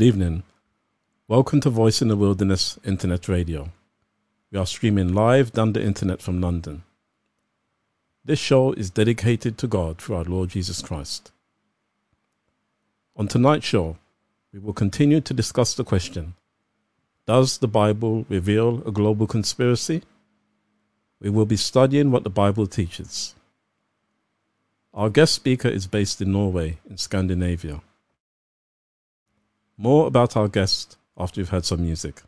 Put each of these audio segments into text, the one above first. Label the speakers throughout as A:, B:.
A: Good evening. Welcome to Voice in the Wilderness Internet Radio. We are streaming live down the internet from London. This show is dedicated to God through our Lord Jesus Christ. On tonight's show, we will continue to discuss the question Does the Bible reveal a global conspiracy? We will be studying what the Bible teaches. Our guest speaker is based in Norway, in Scandinavia. More about our guest after we've heard some music.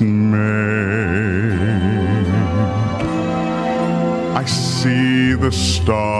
B: Made, I see the stars.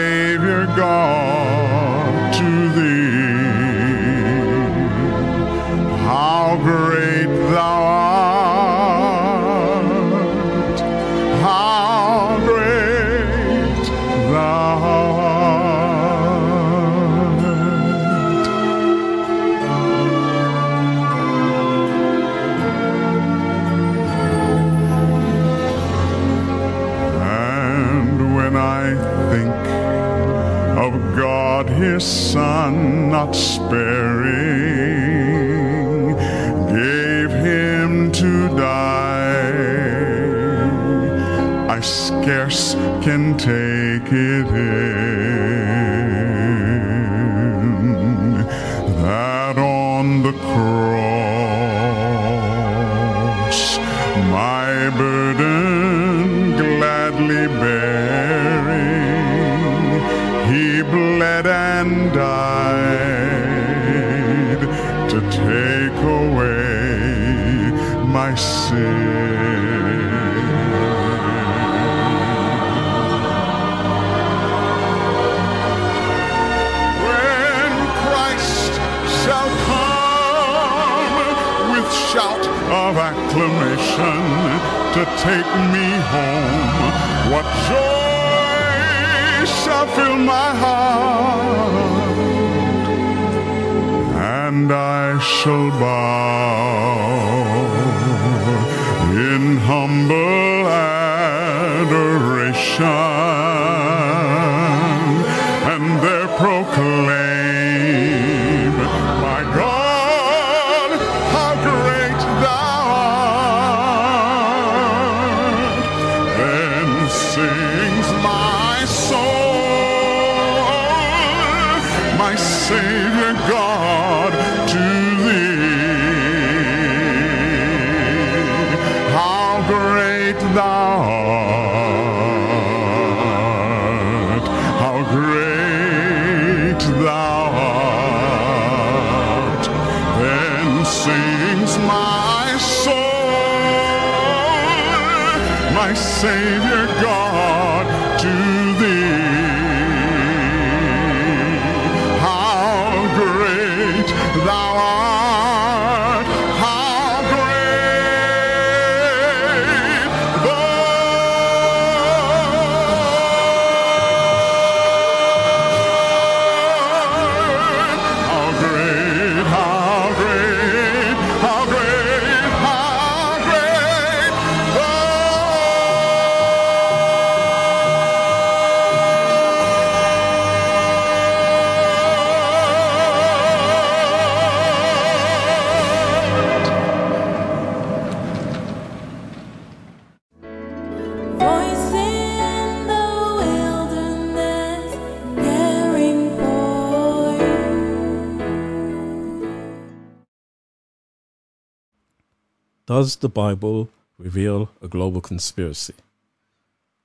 A: Does the Bible reveal a global conspiracy?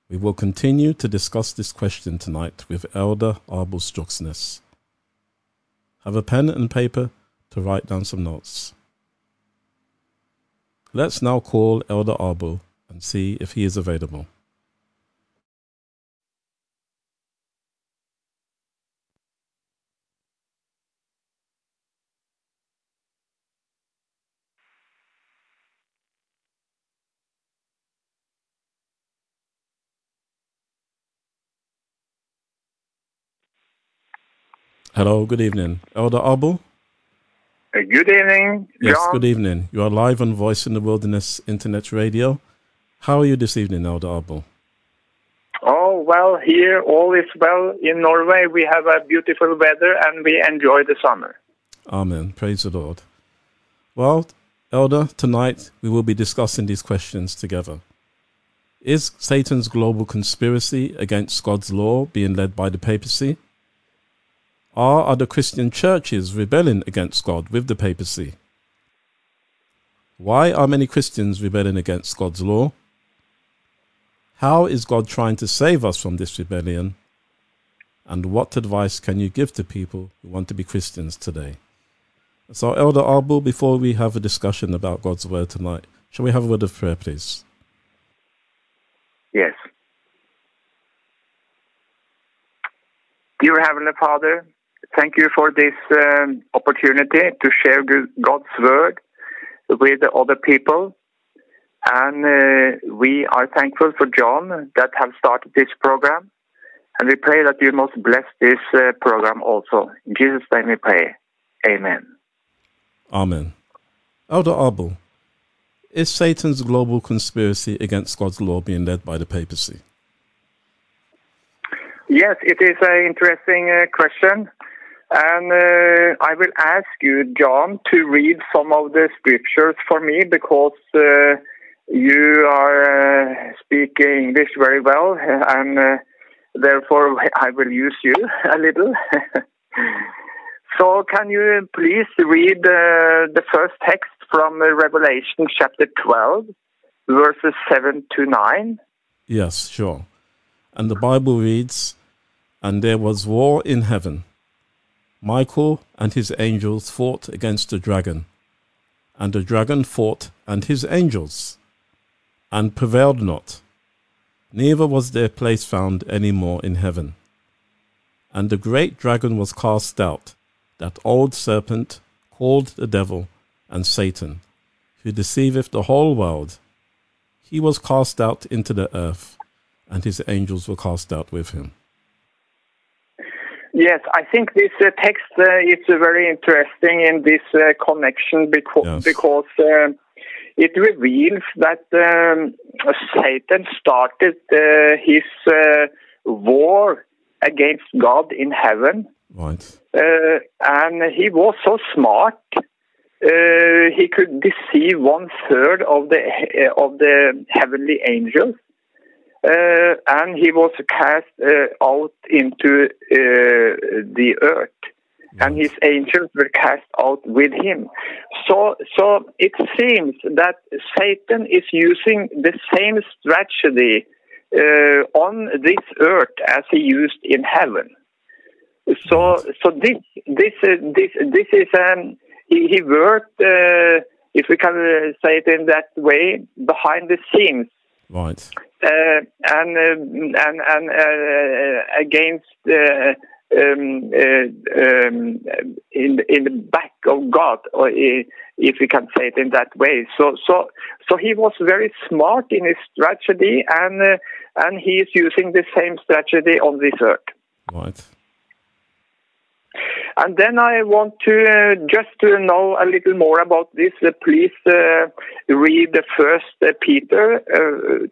A: We will continue to discuss this question tonight with Elder Struksnes. Have a pen and paper to write down some notes. Let's now call Elder Abel and see if he is available. Hello, good evening. Elder Abel?
C: Uh, Good evening, John.
A: Yes, good evening. You are live on Voice in the Wilderness Internet Radio. How are you this evening, Elder Abel?
C: Oh, well, here all is well. In Norway, we have a beautiful weather and we enjoy the summer.
A: Amen. Praise the Lord. Well, Elder, tonight we will be discussing these questions together. Is Satan's global conspiracy against God's law being led by the papacy? Are other Christian churches rebelling against God with the papacy? Why are many Christians rebelling against God's law? How is God trying to save us from this rebellion? And what advice can you give to people who want to be Christians today? So, Elder Abel, before we have a discussion about God's word tonight, shall we have a word of prayer, please?
C: Yes. Dear Heavenly Father, thank you for this um, opportunity to share God's word with other people. And uh, we are thankful for John that have started this program. And we pray that you must bless this uh, program also. In Jesus' name we pray. Amen.
A: Amen. Elder Abel, is Satan's global conspiracy against God's law being led by the papacy?
C: Yes, it is an interesting uh, question. And uh, I will ask you, John, to read some of the scriptures for me because uh, you are uh, speaking English very well, and uh, therefore I will use you a little. so, can you please read uh, the first text from uh, Revelation chapter 12, verses 7 to 9?
A: Yes, sure. And the Bible reads, And there was war in heaven. Michael and his angels fought against the dragon, and the dragon fought and his angels, and prevailed not. Neither was their place found any more in heaven. And the great dragon was cast out, that old serpent called the devil and Satan, who deceiveth the whole world. He was cast out into the earth, and his angels were cast out with him.
C: Yes, I think this uh, text uh, is uh, very interesting in this uh, connection beca-
A: Yes.
C: because uh, it reveals that um, Satan started uh, his uh, war against God in heaven,
A: Right.
C: uh, and he was so smart. Uh, he could deceive one third of the of the heavenly angels, uh, and he was cast uh, out into uh, the earth, and his angels were cast out with him. So, so it seems that Satan is using the same strategy uh, on this earth as he used in heaven. So, so this this uh, this this is um, he, he worked, uh, if we can say it in that way, behind the scenes
A: Right.
C: Uh, and uh, and and uh, against uh, um, uh, um, in in the back of God, or if we can say it in that way. So so so he was very smart in his strategy, and uh, and he is using the same strategy on this earth.
A: Right.
C: And then I want to uh, just to know a little more about this. Uh, please uh, read the first Peter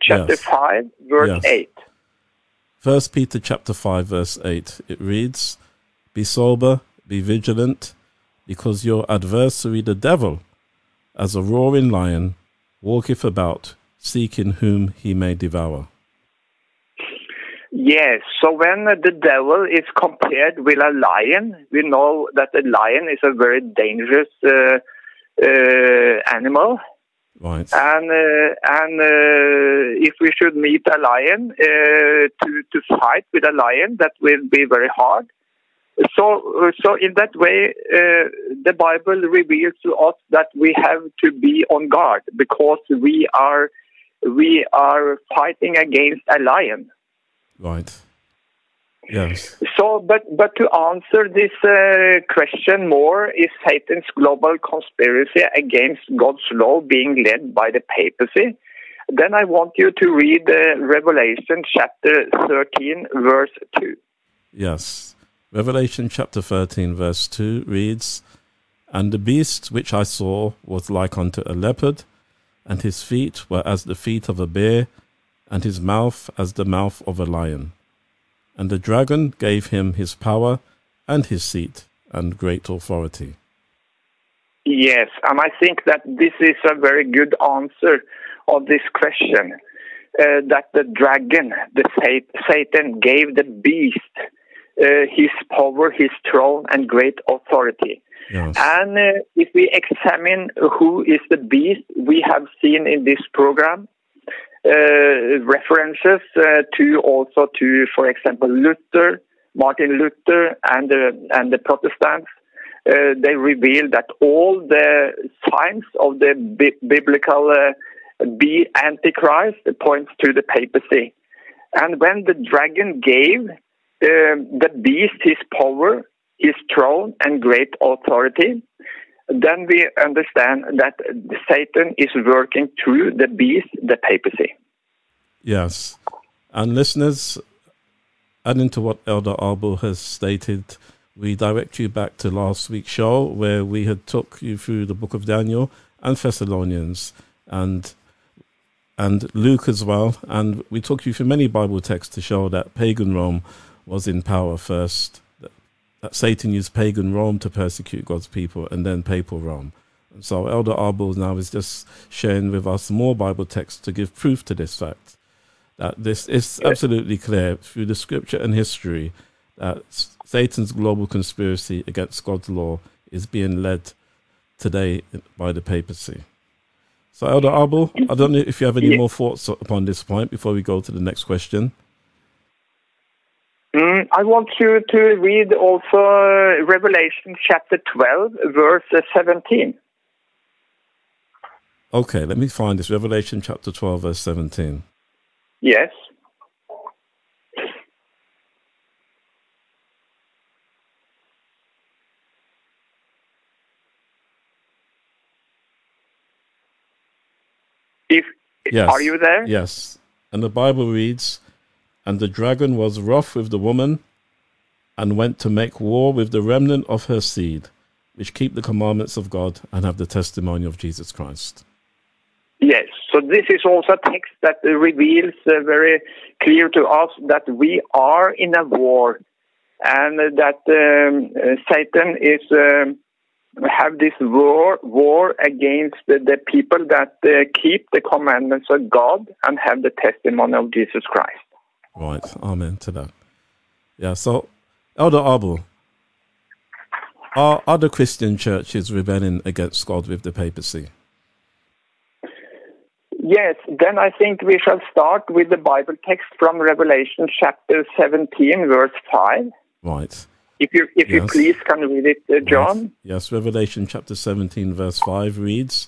C: chapter
A: Yes.
C: five, verse
A: Yes.
C: eight.
A: First Peter chapter five verse eight. It reads, "Be sober, be vigilant, because your adversary the devil, as a roaring lion, walketh about, seeking whom he may devour."
C: Yes, so when the devil is compared with a lion, we know that a lion is a very dangerous uh, uh, animal.
A: Right.
C: And uh, and uh, if we should meet a lion uh, to to fight with a lion, that will be very hard. So so in that way, uh, the Bible reveals to us that we have to be on guard because we are we are fighting against a lion.
A: Right. Yes.
C: So, but but to answer this uh, question more, is Satan's global conspiracy against God's law being led by the papacy? Then I want you to read uh, Revelation chapter 13, verse 2.
A: Yes. Revelation chapter 13, verse 2 reads And the beast which I saw was like unto a leopard, and his feet were as the feet of a bear, and his mouth as the mouth of a lion. And the dragon gave him his power, and his seat, and great authority.
C: Yes, and I think that this is a very good answer of this question. Uh, that the dragon, the Satan, gave the beast uh, his power, his throne, and great authority.
A: Yes.
C: And uh, if we examine who is the beast, we have seen in this program references uh, to also to, for example, Luther, Martin Luther, and the and the Protestants. Uh, they reveal that all the signs of the bi- biblical uh, be antichrist points to the papacy. And when the dragon gave uh, the beast his power, his throne, and great authority, then we understand that Satan is working through the beast, the papacy.
A: Yes. And listeners, adding to what Elder Abel has stated, we direct you back to last week's show where we had took you through the book of Daniel and Thessalonians and and Luke as well. And we took you through many Bible texts to show that pagan Rome was in power first, Satan used pagan Rome to persecute God's people, and then papal Rome. And so Elder Abel now is just sharing with us more Bible texts to give proof to this fact that this is absolutely clear through the scripture and history that Satan's global conspiracy against God's law is being led today by the papacy. So, Elder Abel, I don't know if you have any more thoughts upon this point before we go to the next question.
C: Mm, I want you to read also uh, Revelation chapter 12, verse uh, 17.
A: Okay, let me find this Revelation chapter 12, verse 17.
C: Yes. If
A: Yes.
C: are you there?
A: Yes. And the Bible reads, And the dragon was wroth with the woman, and went to make war with the remnant of her seed, which keep the commandments of God and have the testimony of Jesus Christ.
C: Yes. So this is also a text that reveals uh, very clear to us that we are in a war, and that um, uh, Satan is um, have this war war against the, the people that uh, keep the commandments of God and have the testimony of Jesus Christ.
A: Right. Amen to that. Yeah. So, Elder Abel, are other Christian churches rebelling against God with the papacy?
C: Yes, then I think we shall start with the Bible text from Revelation chapter 17, verse 5.
A: Right.
C: If you if you please can read it, uh, John.
A: Yes, Revelation chapter 17, verse 5 reads,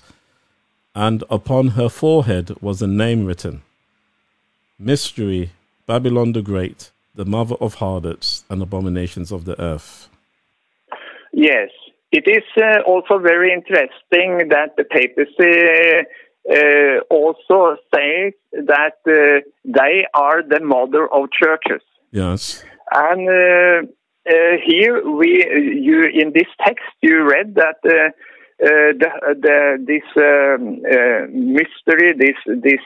A: And upon her forehead was a name written Mystery, Babylon the Great, the mother of harlots and abominations of the earth.
C: Yes, it is uh, also very interesting that the papacy uh, also says that uh, they are the mother of churches.
A: Yes,
C: And uh, uh, here we, you in this text, you read that uh, uh, the, the this um, uh, mystery, this this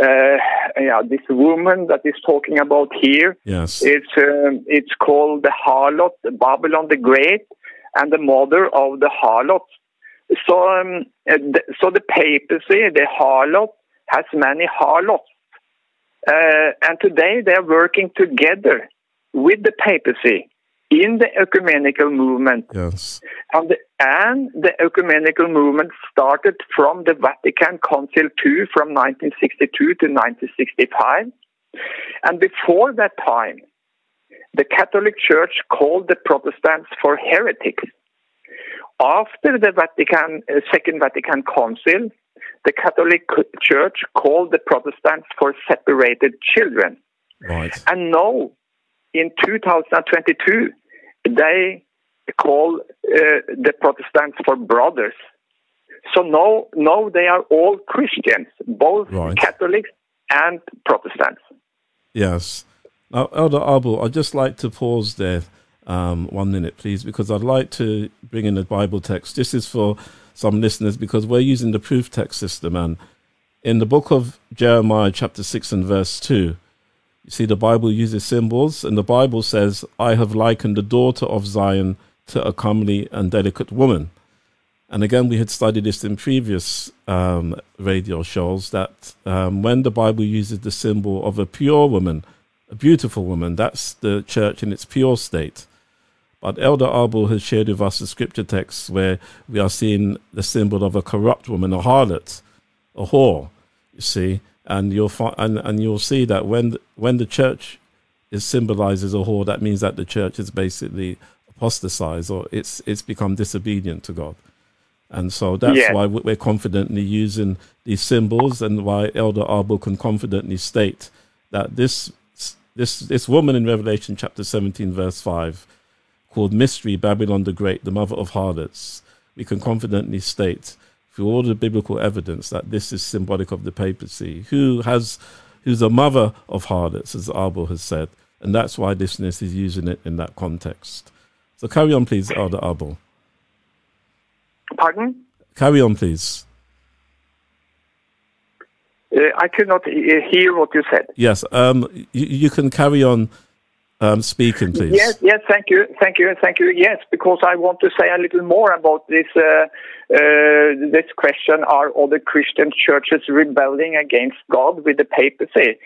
C: uh, yeah, this woman that is talking about here,
A: yes,
C: it's um, it's called the harlot, Babylon the Great, and the mother of the harlots. So, um, uh, so the papacy, the harlot, has many harlots, uh, and today they are working together with the papacy in the ecumenical movement.
A: yes,
C: And the, and the ecumenical movement started from the Vatican Council II from 1962 to 1965. And before that time, the Catholic Church called the Protestants for heretics. After the Vatican, uh, Second Vatican Council, the Catholic Church called the Protestants for separated children.
A: right,
C: And now, in 2022, they call uh, the Protestants for brothers. So now, now they are all Christians, both
A: Right.
C: Catholics and Protestants.
A: yes. Now, Elder Abel, I'd just like to pause there um, one minute, please, because I'd like to bring in a Bible text. This is for some listeners because we're using the proof text system. And in the book of Jeremiah, chapter 6 and verse 2, you see the Bible uses symbols, and the Bible says, I have likened the daughter of Zion to a comely and delicate woman. And again, we had studied this in previous um, radio shows that um, when the Bible uses the symbol of a pure woman, a beautiful woman, that's the church in its pure state. But Elder Abel has shared with us the scripture texts where we are seeing the symbol of a corrupt woman, a harlot, a whore. You see, and you'll find, and, and you'll see that when when the church is symbolized as a whore, that means that the church is basically apostatized or it's it's become disobedient to God. And so that's
C: Yeah.
A: why we're confidently using these symbols, and why Elder Abel can confidently state that this this this woman in Revelation chapter 17, verse 5, called Mystery Babylon the Great, the mother of harlots, we can confidently state through all the biblical evidence that this is symbolic of the papacy, who has who's a mother of harlots, as Abel has said, and that's why this is using it in that context. So carry on, please, Elder Abel.
C: Pardon?
A: Carry on, please.
C: Uh, I could not uh, hear what you said.
A: Yes, um, you, you can carry on um, speaking, please.
C: Yes, yes, thank you, thank you, thank you. Yes, because I want to say a little more about this uh, uh, this question: Are other Christian churches rebelling against God with the papacy?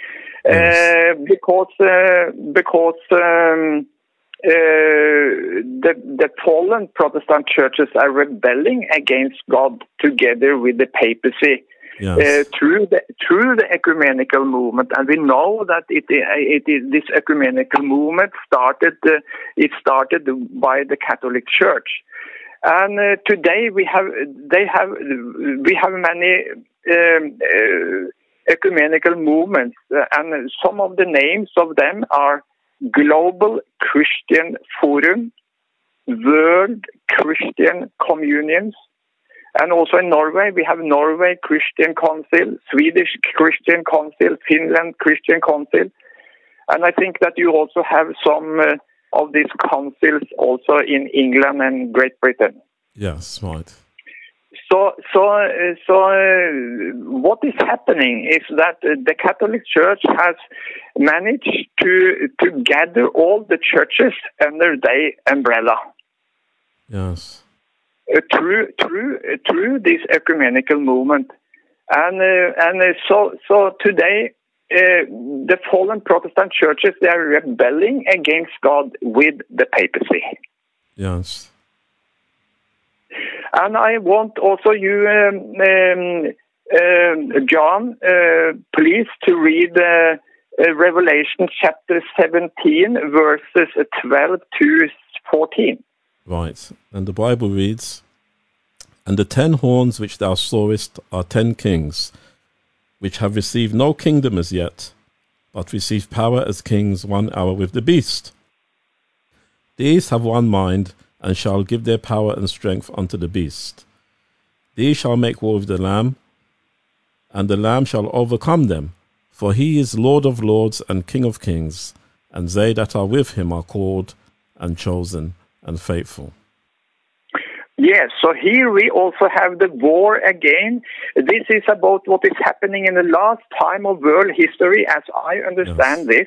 A: Yes.
C: Uh, because uh, because um, uh, the the fallen Protestant churches are rebelling against God together with the papacy Uh, through the through the ecumenical movement, and we know that it it is this ecumenical movement started uh, it started by the Catholic Church, and uh, today we have they have we have many um, ecumenical movements, and some of the names of them are Global Christian Forum, World Christian Communions. And also in Norway, we have Norway Christian Council, Swedish Christian Council, Finland Christian Council. And I think that you also have some uh, of these councils also in England and Great Britain.
A: Yes, right.
C: So, so, uh, so, uh, what is happening is that uh, the Catholic Church has managed to to gather all the churches under their umbrella
A: Yes.
C: Through through uh, through this ecumenical movement, and uh, and uh, so so today. Uh, the fallen Protestant churches they are rebelling against God with the papacy,
A: Yes.
C: and I want also you, um, um, um, John, uh, please to read uh, uh, Revelation chapter 17, verses 12 to 14.
A: Right. And the Bible reads And the ten horns which thou sawest are ten kings, which have received no kingdom as yet, but receive power as kings one hour with the beast. These have one mind, and shall give their power and strength unto the beast. These shall make war with the Lamb, and the Lamb shall overcome them, for he is Lord of lords and King of kings, and they that are with him are called and chosen and faithful.
C: Yes, so here we also have the war again. This is about what is happening in the last time of world history, as I understand this.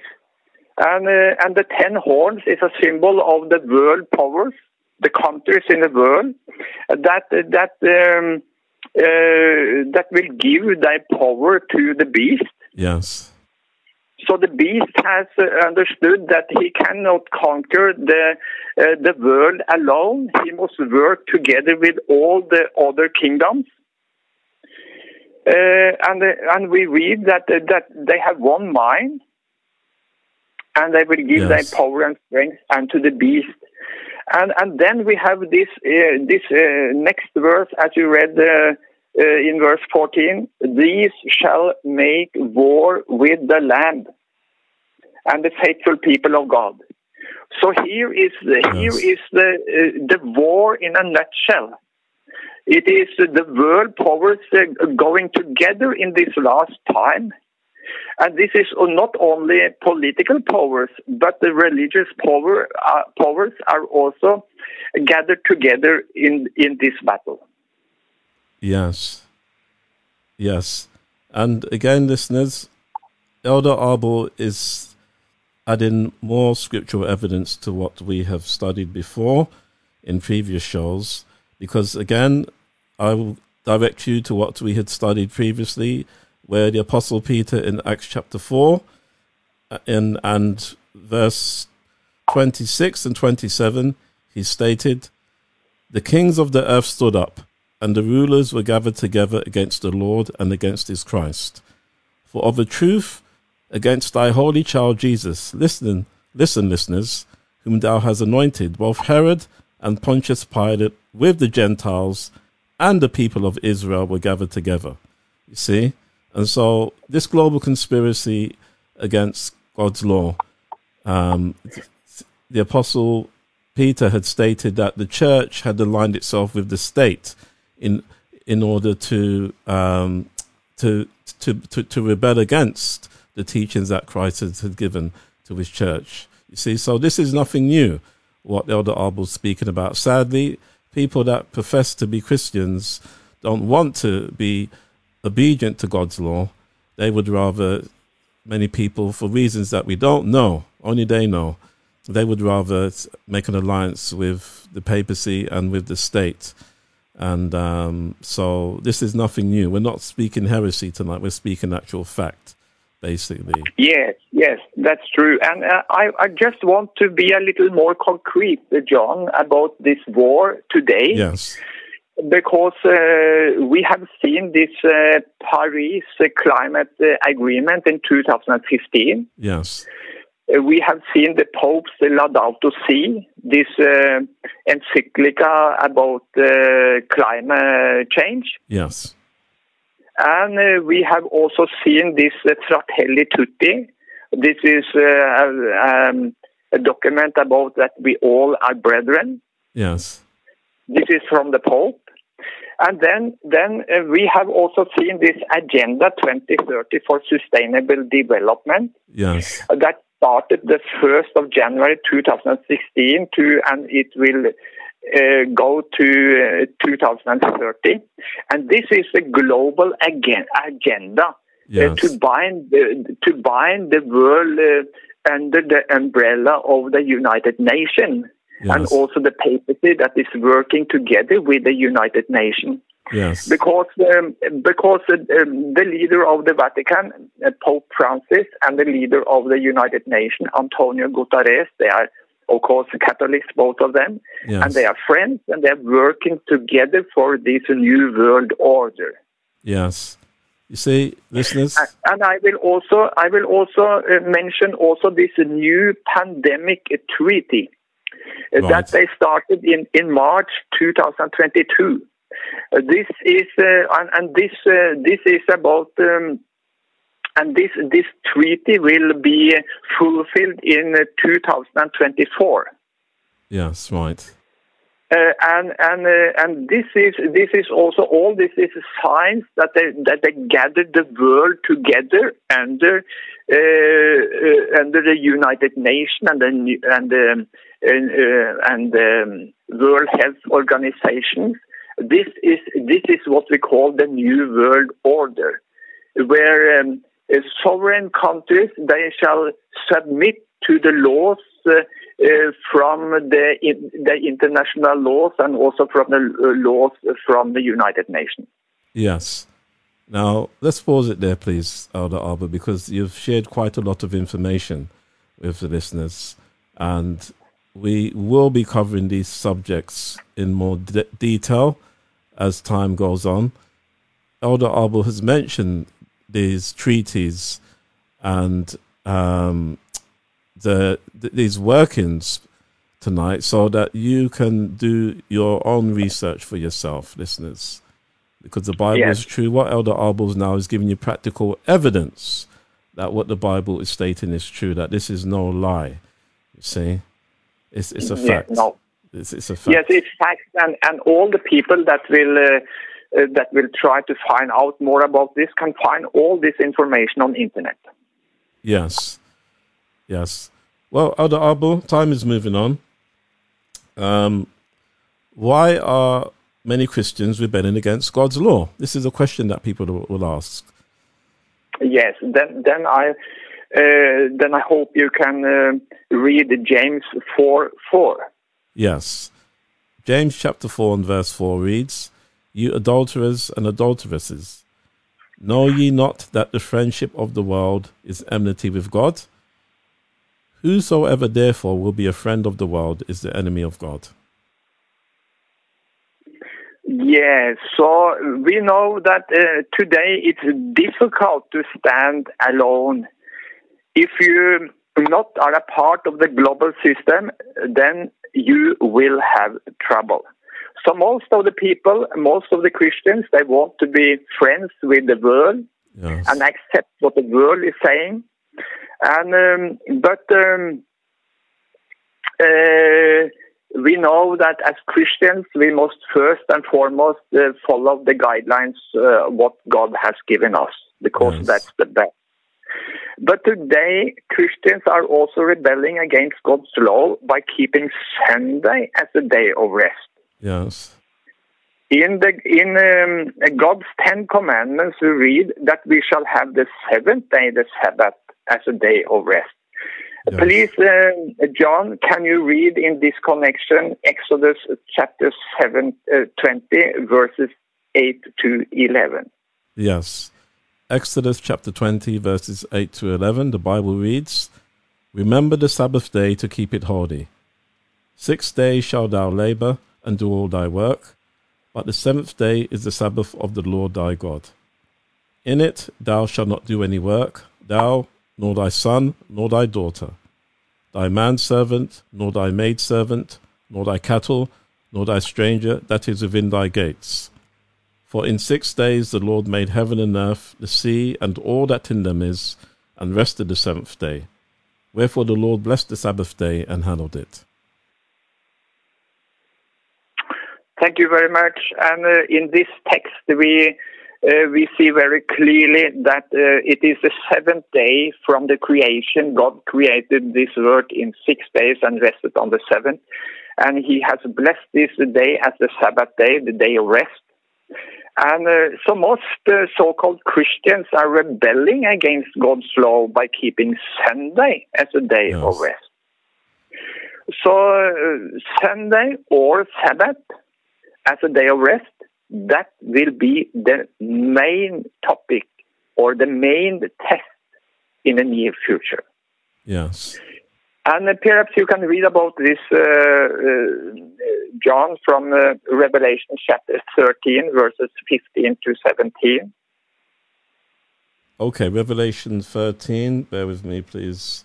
C: And, uh, and the ten horns is a symbol of the world powers, the countries in the world that that um, uh, that will give their power to the beast.
A: Yes.
C: So the beast has uh, understood that he cannot conquer the uh, the world alone. He must work together with all the other kingdoms. Uh, and uh, and we read that uh, that they have one mind, and they will give
A: Yes.
C: their power and strength unto the beast. And and then we have this uh, this uh, next verse, as you read uh, uh, in verse fourteen. These shall make war with the land and the faithful people of God. So here is the,
A: Yes.
C: is the uh, the war in a nutshell. It is the world powers uh, going together in this last time. And this is not only political powers, but the religious power, uh, powers are also gathered together in, in this battle.
A: Yes. Yes. And again, listeners, Elder Abel is adding more scriptural evidence to what we have studied before in previous shows. Because again, I will direct you to what we had studied previously, where the Apostle Peter in Acts chapter 4 uh, in, and verse 26 and 27, he stated, The kings of the earth stood up, and the rulers were gathered together against the Lord and against his Christ. For of a truth, against thy holy child Jesus, listen, listen, listeners, whom thou hast anointed, both Herod and Pontius Pilate with the Gentiles and the people of Israel were gathered together. You see? And so this global conspiracy against God's law, um, the apostle Peter had stated that the church had aligned itself with the state in in order to um, to, to to to rebel against the teachings that Christ had, given to his church. You see, so this is nothing new. What Elder Abel's speaking about. Sadly, people that profess to be Christians don't want to be obedient to God's law. They would rather, many people, for reasons that we don't know, only they know, they would rather make an alliance with the papacy and with the state. And um, so this is nothing new. We're not speaking heresy tonight. We're speaking actual fact, basically.
C: Yes, yes, that's true. And uh, I, I just want to be a little more concrete, uh, John, about this war today.
A: Yes.
C: because uh, we have seen this uh, Paris uh, climate uh, agreement in 2015.
A: Yes.
C: Uh, we have seen the Pope's Laudato Si, this uh, encyclica about uh, climate change.
A: Yes.
C: And uh, we have also seen this Fratelli Tutti. This is uh, um, a document about that we all are brethren.
A: Yes.
C: This is from the Pope. And then, then uh, we have also seen this Agenda 2030 for Sustainable Development
A: Yes.
C: that started the 1st of January 2016 to, and it will uh, go to uh, 2030. And this is a global agen- agenda uh, to bind the, to bind the world uh, under the umbrella of the United Nations and also the papacy that is working together with the United Nations.
A: Yes.
C: Because um, because uh, um, the leader of the Vatican, uh, Pope Francis, and the leader of the United Nations, Antonio Guterres, they are of course Catholics, both of them,
A: Yes.
C: and they are friends, and they are working together for this new world order.
A: Yes. You see, listeners,
C: And I will also I will also uh, mention also this new pandemic treaty uh,
A: Right.
C: that they started in in March 2022. This is uh, and, and this uh, this is about um, and this this treaty will be fulfilled in uh, 2024.
A: yes, right.
C: Uh, and and uh, and this is this is also all this is signs that they that they gathered the world together under uh, uh, under the United Nations and the and uh, and um, World Health Organization. This is this is what we call the New World Order, where um, uh, sovereign countries they shall submit to the laws uh, uh, from the the international laws and also from the uh, laws from the United Nations.
A: Yes. Now, let's pause it there, please, Elder Abel, because you've shared quite a lot of information with the listeners. And we will be covering these subjects in more de- detail as time goes on. Elder Abel has mentioned these treaties and um, the, th- these workings tonight so that you can do your own research for yourself, listeners because the Bible
C: Yes.
A: is true. What Elder Abel's now is giving you practical evidence that what the Bible is stating is true, that this is no lie. You see, it's, it's a
C: Yeah,
A: fact.
C: no.
A: It's, it's a fact.
C: Yes, it's facts, and, and all the people that will uh, uh, that will try to find out more about this can find all this information on internet.
A: Yes. Yes. Well, Elder Abel, time is moving on. Um, why are many Christians rebelling against God's law? This is a question that people will ask.
C: Yes, then then I then I hope you can uh, read James four four.
A: Yes. James chapter 4 and verse 4 reads, You adulterers and adulteresses, know ye not that the friendship of the world is enmity with God? Whosoever therefore will be a friend of the world is the enemy of God.
C: Yes, so we know that uh, today it's difficult to stand alone. If you not are a part of the global system, then you will have trouble. So most of the people, most of the Christians, they want to be friends with the world
A: Yes.
C: and accept what the world is saying. And um, but um, uh, we know that as Christians, we must first and foremost uh, follow the guidelines uh, what God has given us, because
A: Yes.
C: that's the best. But today, Christians are also rebelling against God's law by keeping Sunday as a day of rest.
A: Yes.
C: In the in um, God's Ten Commandments, we read that we shall have the seventh day, the Sabbath, as a day of rest.
A: Yes.
C: Please, uh, John, can you read in this connection Exodus chapter 7, uh, 20, verses 8 to 11?
A: Yes. Exodus chapter 20, verses 8 to 11, the Bible reads Remember the Sabbath day to keep it holy. Six days shalt thou labor and do all thy work, but the seventh day is the Sabbath of the Lord thy God. In it thou shalt not do any work, thou, nor thy son, nor thy daughter, thy manservant, nor thy maidservant, nor thy cattle, nor thy stranger that is within thy gates. For in six days the Lord made heaven and earth, the sea, and all that in them is, and rested the seventh day. Wherefore the Lord blessed the Sabbath day and hallowed it.
C: Thank you very much. And uh, in this text, we uh, we see very clearly that uh, it is the seventh day from the creation. God created this world in six days and rested on the seventh. And He has blessed this day as the Sabbath day, the day of rest. And uh, so most uh, so-called Christians are rebelling against God's law by keeping Sunday as a day
A: Yes.
C: of rest. So uh, Sunday or Sabbath as a day of rest, that will be the main topic or the main test in the near future.
A: Yes.
C: And uh, perhaps you can read about this, uh, uh, John, from uh, Revelation chapter 13, verses 15 to 17.
A: Okay, Revelation 13. Bear with me, please,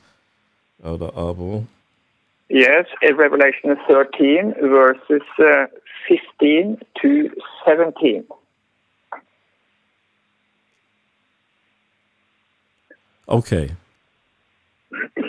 A: Elder Abel.
C: Yes, Revelation 13, verses uh, 15 to 17.
A: Okay.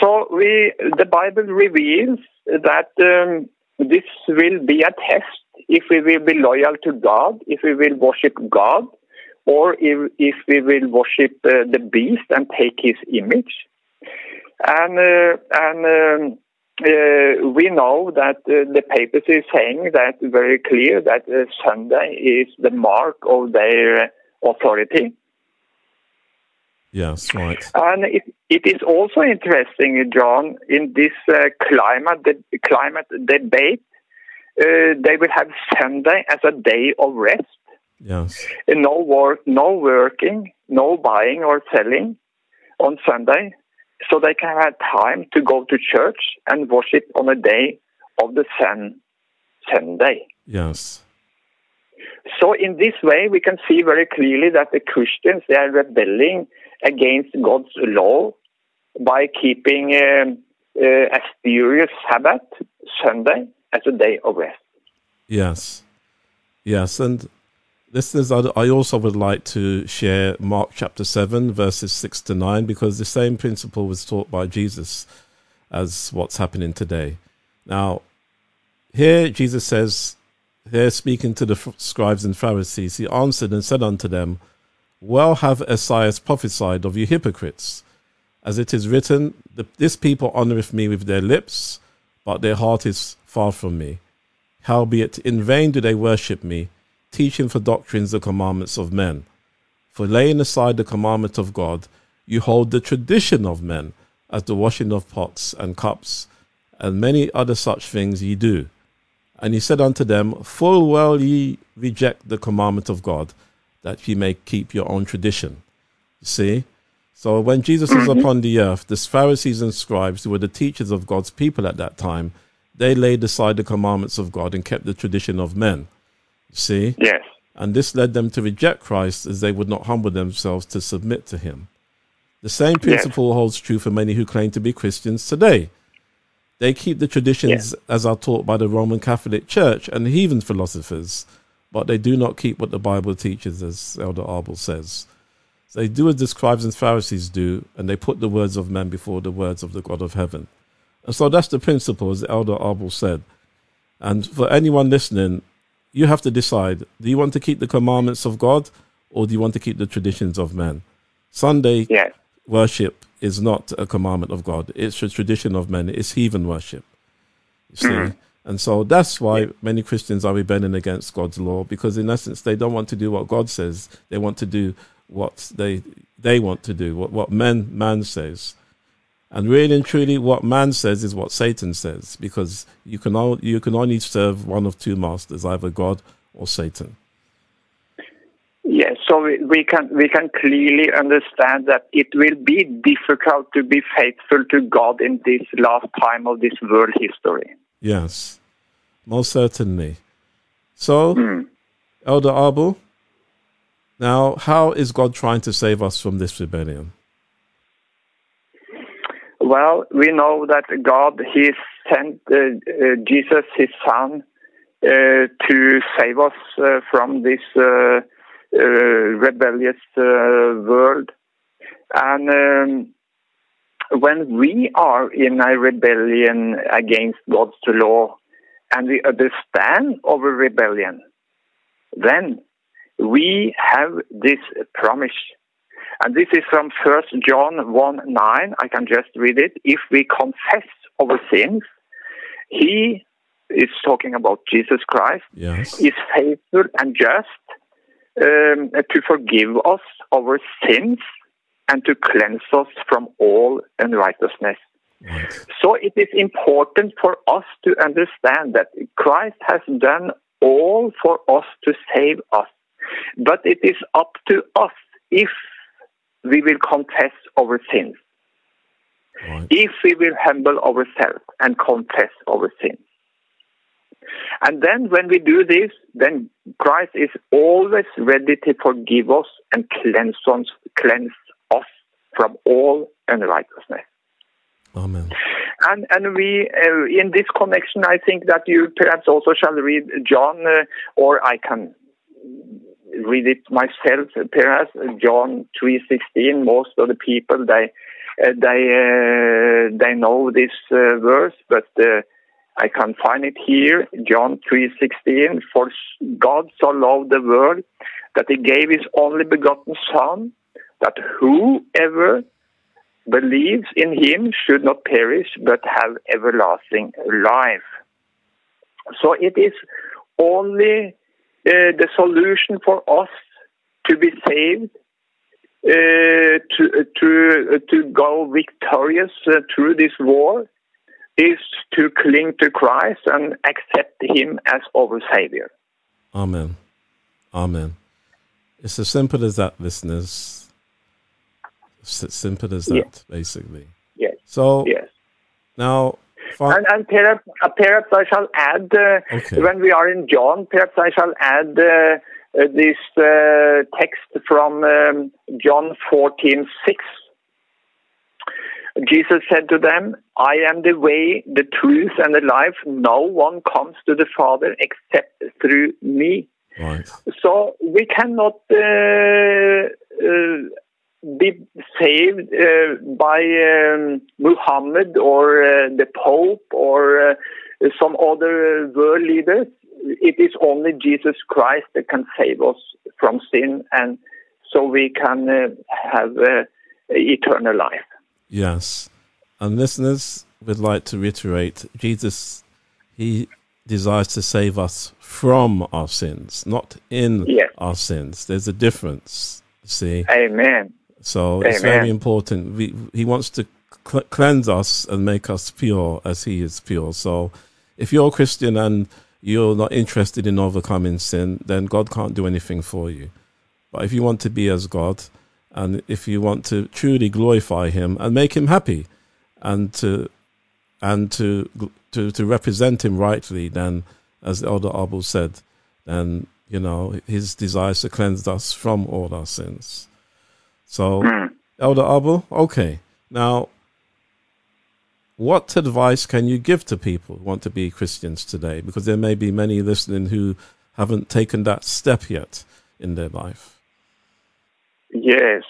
C: So we, the Bible reveals that um, this will be a test if we will be loyal to God, if we will worship God, or if, if we will worship uh, the beast and take his image. And, uh, and um, uh, we know that uh, the papers is saying that very clear that uh, Sunday is the mark of their authority.
A: Yes, right.
C: And it, it is also interesting, John, in this uh, climate de- climate debate, uh, they will have Sunday as a day of rest.
A: Yes.
C: Uh, No work, no working, no buying or selling on Sunday, so they can have time to go to church and worship on a day of the sun, Sunday.
A: Yes.
C: So in this way, we can see very clearly that the Christians they are rebelling against God's law by keeping um, uh, a spurious Sabbath Sunday as a day of rest.
A: Yes. Yes. And listeners, I I also would like to share Mark chapter 7, verses 6 to 9, because the same principle was taught by Jesus as what's happening today. Now, here Jesus says, here speaking to the scribes and Pharisees, he answered and said unto them, Well have Esaias prophesied of you hypocrites, as it is written, This people honoureth me with their lips, but their heart is far from me. Howbeit in vain do they worship me, teaching for doctrines the commandments of men. For laying aside the commandment of God, you hold the tradition of men, as the washing of pots and cups, and many other such things ye do. And he said unto them, Full well ye reject the commandment of God, that you may keep your own tradition. You see? So when Jesus was upon the earth, the Pharisees and scribes, who were the teachers of God's people at that time, they laid aside the commandments of God and kept the tradition of men. You see?
C: Yes.
A: And this led them to reject Christ as they would not humble themselves to submit to him. The same principle holds true for many who claim to be Christians today. They keep the traditions as are taught by the Roman Catholic Church and heathen philosophers, but they do not keep what the Bible teaches, as Elder Abel says. They do as the scribes and Pharisees do, and they put the words of men before the words of the God of heaven. And so that's the principle, as Elder Abel said. And for anyone listening, you have to decide do you want to keep the commandments of God or do you want to keep the traditions of men? Sunday
C: Yes.
A: worship is not a commandment of God, it's a tradition of men, it's heathen worship. You see? Mm. And so that's why many Christians are rebelling against God's law because, in essence, they don't want to do what God says. They want to do what they they want to do, what, what man man says. And really and truly, what man says is what Satan says, because you can all, you can only serve one of two masters, either God or Satan.
C: Yes, so we, we can we can clearly understand that it will be difficult to be faithful to God in this last time of this world history.
A: Yes, most certainly. So, Elder Abel, now how is God trying to save us from this rebellion?
C: Well, we know that God He sent uh, uh, Jesus, His Son, uh, to save us uh, from this uh, uh, rebellious world, and. Um, when we are in a rebellion against God's law and we understand our rebellion, then we have this promise. And this is from 1 John 1 9. I can just read it. If we confess our sins, He is talking about Jesus Christ,
A: Yes.
C: is faithful and just um, to forgive us our sins and to cleanse us from all unrighteousness. So it is important for us to understand that Christ has done all for us to save us. But it is up to us if we will confess our sins,
A: Right.
C: if we will humble ourselves and confess our sins. And then when we do this, then Christ is always ready to forgive us and cleanse us, cleanse us from all unrighteousness.
A: Amen.
C: And and we uh, in this connection, I think that you perhaps also shall read John, uh, or I can read it myself. Perhaps John three sixteen. Most of the people they uh, they uh, they know this uh, verse, but uh, I can find it here. John three sixteen. For God so loved the world that He gave His only begotten Son, that whoever believes in him should not perish but have everlasting life. So it is only uh, the solution for us to be saved, uh, to to to go victorious uh, through this war, is to cling to Christ and accept Him as our Savior.
A: Amen. Amen. It's as simple as that, listeners. Simple as that, basically.
C: Yes,
A: So
C: yes.
A: now,
C: And, and perhaps, uh, perhaps I shall add, uh,
A: Okay.
C: when we are in John, perhaps I shall add uh, uh, this uh, text from um, John fourteen six. Jesus said to them, I am the way, the truth, and the life. No one comes to the Father except through me.
A: right.
C: So we cannot uh, uh, be saved uh, by um, Muhammad or uh, the Pope or uh, some other world leaders. It is only Jesus Christ that can save us from sin, and so we can uh, have uh, eternal life.
A: Yes. And listeners, would like to reiterate Jesus, he desires to save us from our sins, not in
C: Yes.
A: our sins. There's a difference, see?
C: Amen.
A: So it's very important. We, he wants to cl- cleanse us and make us pure as he is pure. So if you're a Christian and you're not interested in overcoming sin, then God can't do anything for you. But if you want to be as God, and if you want to truly glorify Him and make Him happy, and to and to to to represent Him rightly, then as the Elder Abel said, then you know His desires to cleanse us from all our sins. So, Elder Abel, okay. Now, what advice can you give to people who want to be Christians today? Because there may be many listening who haven't taken that step yet in their life.
C: Yes,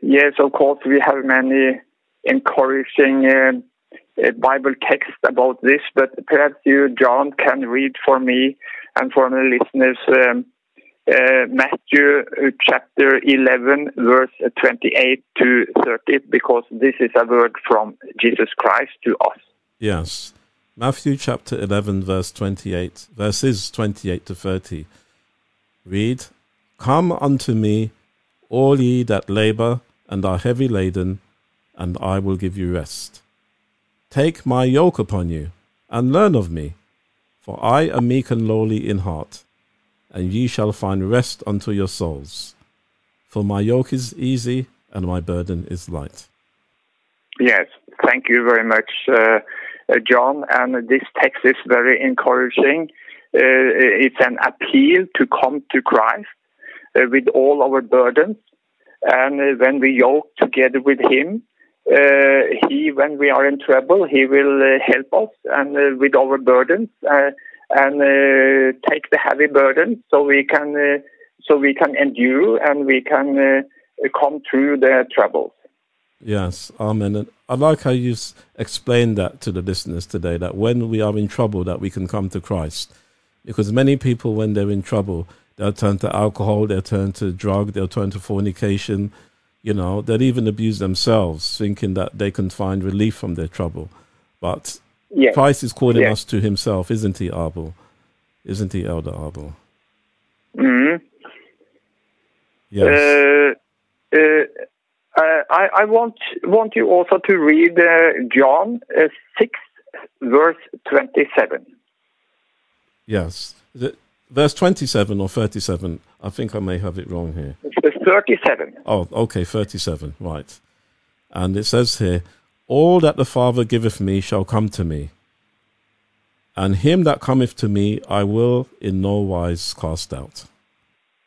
C: yes. Of course, we have many encouraging uh, uh, Bible texts about this, but perhaps you, John, can read for me and for the listeners um, Matthew uh, chapter 11, verse 28 to 30, because this is a word from Jesus Christ to us.
A: Yes. Matthew chapter 11, verse 28, verses 28 to 30. Read, Come unto me, all ye that labor and are heavy laden, and I will give you rest. Take my yoke upon you, and learn of me, for I am meek and lowly in heart, and ye shall find rest unto your souls. For my yoke is easy, and my burden is light.
C: Yes, thank you very much, uh, uh, John. And this text is very encouraging. Uh, it's an appeal to come to Christ uh, with all our burdens. And when we yoke together with Him, uh, He, when we are in trouble, He will uh, help us and with our burdens and uh, take the heavy burden so we can uh, so we can endure and we can uh, come through the troubles.
A: Yes, amen. And I like how you explained that to the listeners today that when we are in trouble, that we can come to Christ. Because many people, when they're in trouble, they'll turn to alcohol, they'll turn to drug, they'll turn to fornication. You know, they'll even abuse themselves, thinking that they can find relief from their trouble. But
C: Yes.
A: Christ is calling
C: Yes.
A: us to Himself, isn't He, Abel? Isn't He, Elder Abel?
C: Mhm.
A: Yes.
C: Uh, uh, I, I want want you also to read uh, John uh, six verse twenty seven.
A: yes. Is it verse 27 or 37? I think I may have it wrong here.
C: It's Thirty seven.
A: Oh, okay, 37, right. And it says here, All that the Father giveth me shall come to me, and him that cometh to me I will in no wise cast out.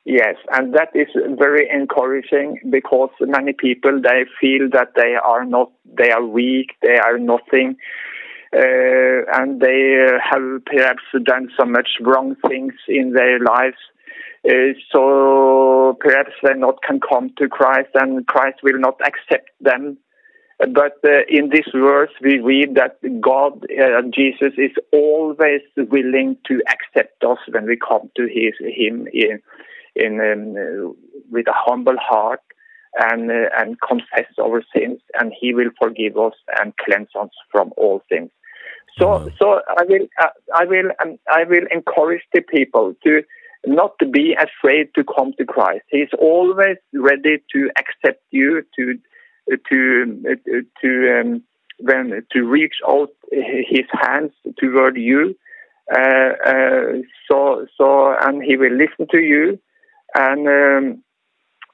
C: Yes, and that is very encouraging because many people they feel that they are not, they are weak, they are nothing, uh, and they uh, have perhaps done so much wrong things in their lives. Uh, so perhaps they not can come to Christ, and Christ will not accept them. But uh, in this verse, we read that God, uh, Jesus, is always willing to accept us when we come to his, Him in, in um, uh, with a humble heart and uh, and confess our sins, and He will forgive us and cleanse us from all sins. So,
A: Amen.
C: so I will, uh, I will, um, I will encourage the people to not to be afraid to come to Christ. He's always ready to accept you, to to to um, when to reach out his hands toward you. Uh, uh, so so and he will listen to you, and um,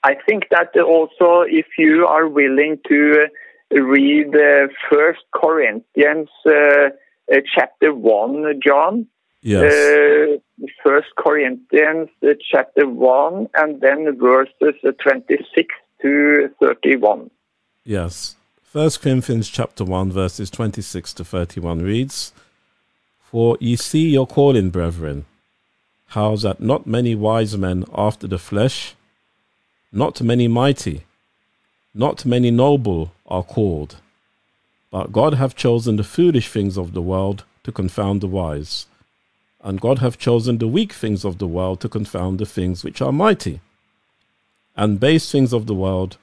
C: I think that also if you are willing to read uh, First Corinthians uh, uh, chapter one, John.
A: Yes.
C: Uh, First Corinthians uh, chapter one, and then verses uh, twenty-six to thirty-one.
A: Yes. First Corinthians chapter 1 verses 26 to 31 reads, For ye see your calling, brethren, how that not many wise men after the flesh, not many mighty, not many noble are called. But God hath chosen the foolish things of the world to confound the wise. And God hath chosen the weak things of the world to confound the things which are mighty. And base things of the world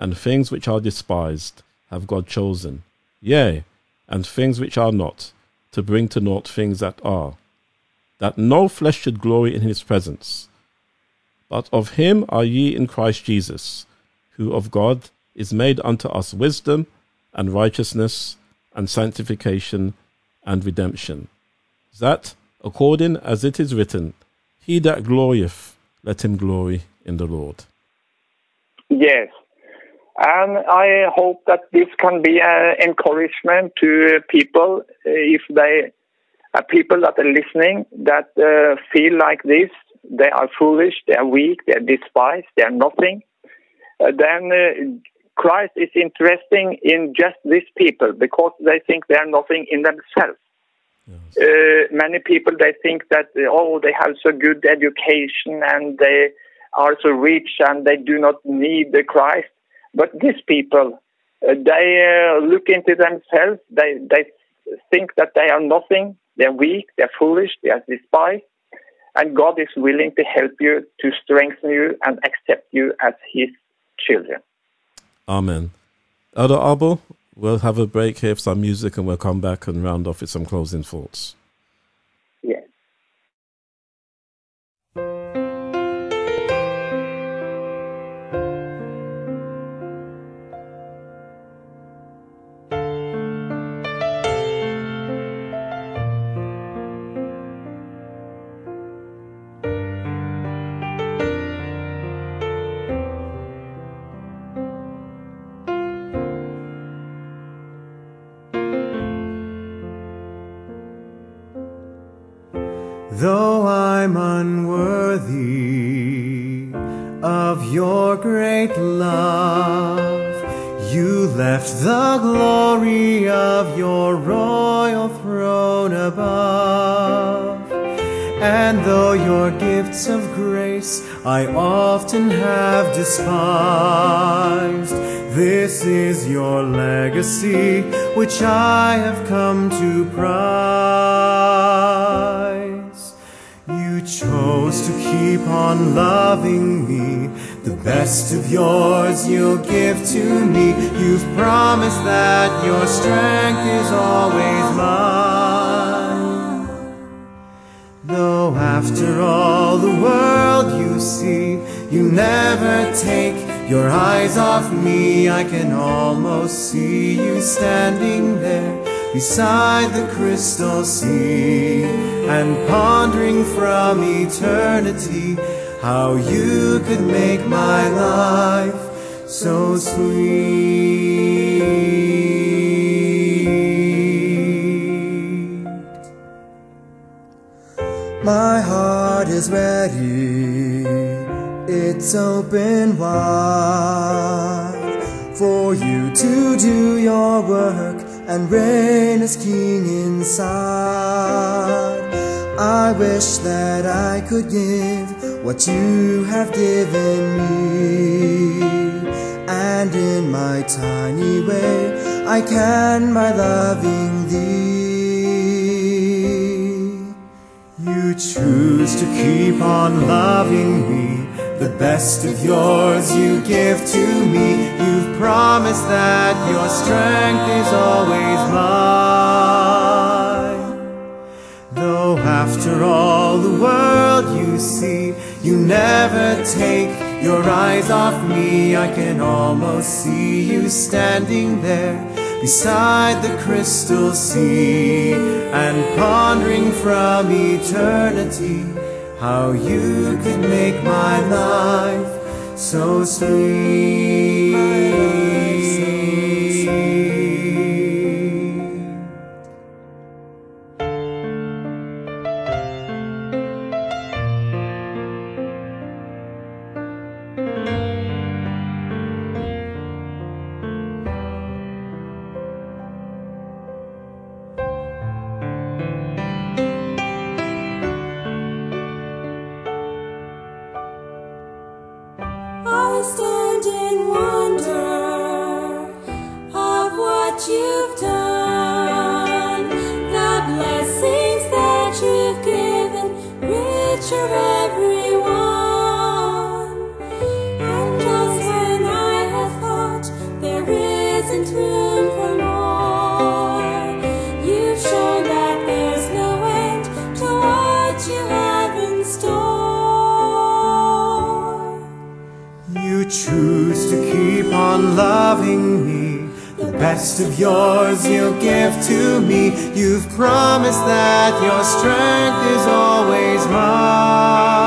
A: and things which are despised have God chosen, yea, and things which are not, to bring to naught things that are, that no flesh should glory in his presence. But of him are ye in Christ Jesus, who of God is made unto us wisdom and righteousness and sanctification and redemption. That, according as it is written, He that glorieth, let him glory in the Lord.
C: Yes. And I hope that this can be an encouragement to people uh, if they are people that are listening that uh, feel like this. They are foolish, they are weak, they are despised, they are nothing. Uh, then uh, Christ is interesting in just these people because they think they are nothing in themselves. Uh, many people they think that uh, oh they have so good education and they are so rich and they do not need the Christ. But these people, uh, they uh, look into themselves. They they think that they are nothing. They're weak. They're foolish. They are despised. And God is willing to help you, to strengthen you, and accept you as His children.
A: Amen. Elder Abel, we'll have a break here for some music and we'll come back and round off with some closing thoughts.
D: Glory of your royal throne above. And though your gifts of grace I often have despised, this is your legacy which I have come to prize. You chose to keep on loving me. The best of yours you'll give to me. You've promised that your strength is always mine. Though after all the world you see,
B: You never take your eyes off me. I can almost see you standing there beside the crystal sea and pondering from eternity how you could make my life so sweet. My heart is ready, it's open wide for you to do your work and reign as king inside. I wish that I could give what you have given me, and in my tiny way I can by loving thee. You choose to keep on loving me. The best of yours you give to me. You've promised that your strength is always mine. Though after all the world you see, you never take your eyes off me. I can almost see you standing there beside the crystal sea and pondering from eternity how you could make my life so sweet.
E: You've that
B: your strength is always mine.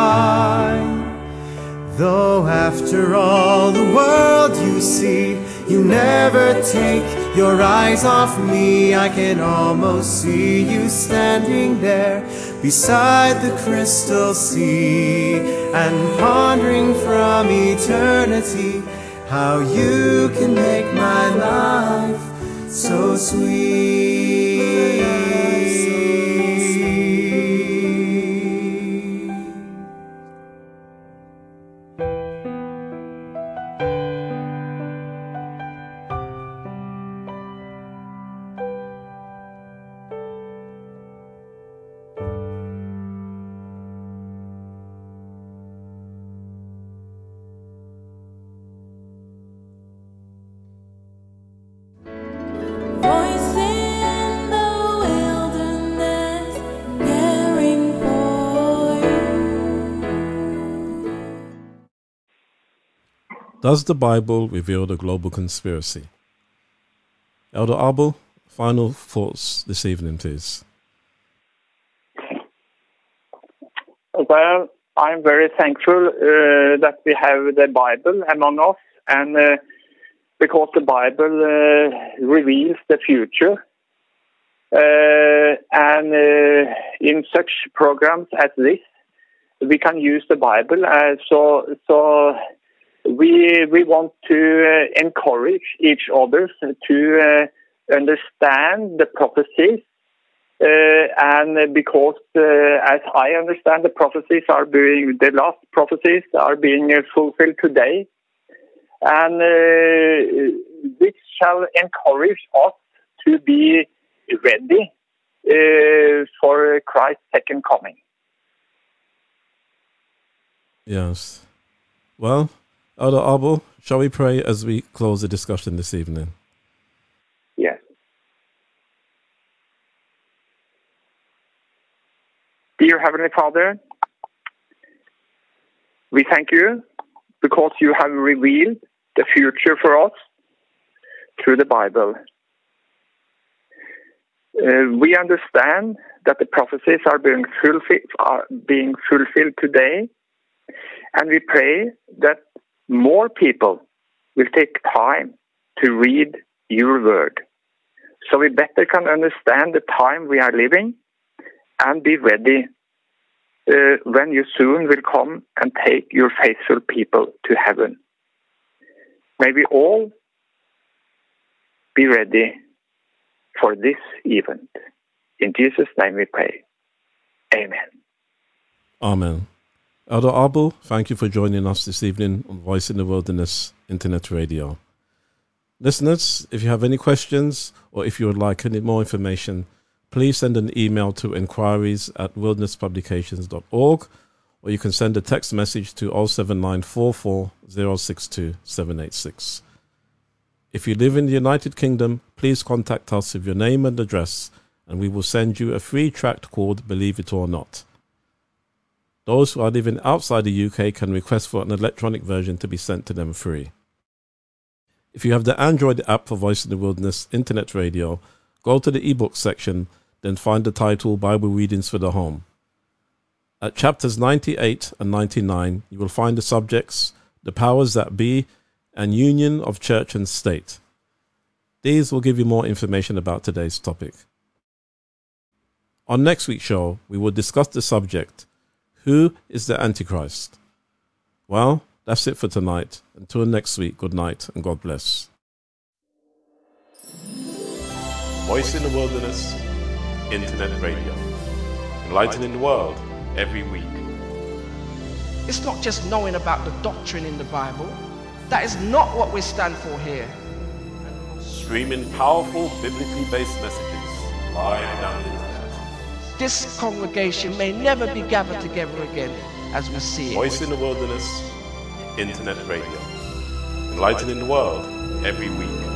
B: Though after all the world you see, you never take your eyes off me. I can almost see you standing there beside the crystal sea and pondering from eternity how you can make my life so sweet.
A: Does the Bible reveal the global conspiracy? Elder Abel, final thoughts this evening, please.
C: Well, I'm very thankful uh, that we have the Bible among us, and uh, because the Bible uh, reveals the future. Uh, and uh, in such programs as this, we can use the Bible. Uh, so, so we we want to uh, encourage each other to uh, understand the prophecies uh, and because, uh, as I understand, the prophecies are being the last prophecies are being fulfilled today, and uh, which shall encourage us to be ready uh, for Christ's second coming.
A: Yes. Well, Elder Abel, shall we pray as we close the discussion this evening?
C: Yes. Dear Heavenly Father, we thank you because you have revealed the future for us through the Bible. Uh, we understand that the prophecies are being, fulfi- are being fulfilled today, and we pray that more people will take time to read your word so we better can understand the time we are living and be ready uh, when you soon will come and take your faithful people to heaven. May we all be ready for this event. In Jesus' name we pray. Amen.
A: Amen. Elder Abel, thank you for joining us this evening on Voice in the Wilderness Internet Radio. Listeners, if you have any questions or if you would like any more information, please send an email to inquiries at wildernesspublications.org or you can send a text message to 07944 062 786. If you live in the United Kingdom, please contact us with your name and address, and we will send you a free tract called Believe It or Not. Those who are living outside the UK can request for an electronic version to be sent to them free. If you have the Android app for Voice in the Wilderness Internet Radio, go to the ebook section, then find the title Bible Readings for the Home. At chapters 98 and 99, you will find the subjects The Powers That Be and Union of Church and State. These will give you more information about today's topic. On next week's show, we will discuss the subject Who is the Antichrist? Well, that's it for tonight. Until next week, good night and God bless.
F: Voice in the Wilderness Internet Radio. Enlightening the world every week.
G: It's not just knowing about the doctrine in the Bible. That is not what we stand for here.
F: Streaming powerful biblically based messages live down the internet.
G: This congregation may never be gathered together again as we see it.
F: Voice in the Wilderness Internet Radio. Enlightening the world every week.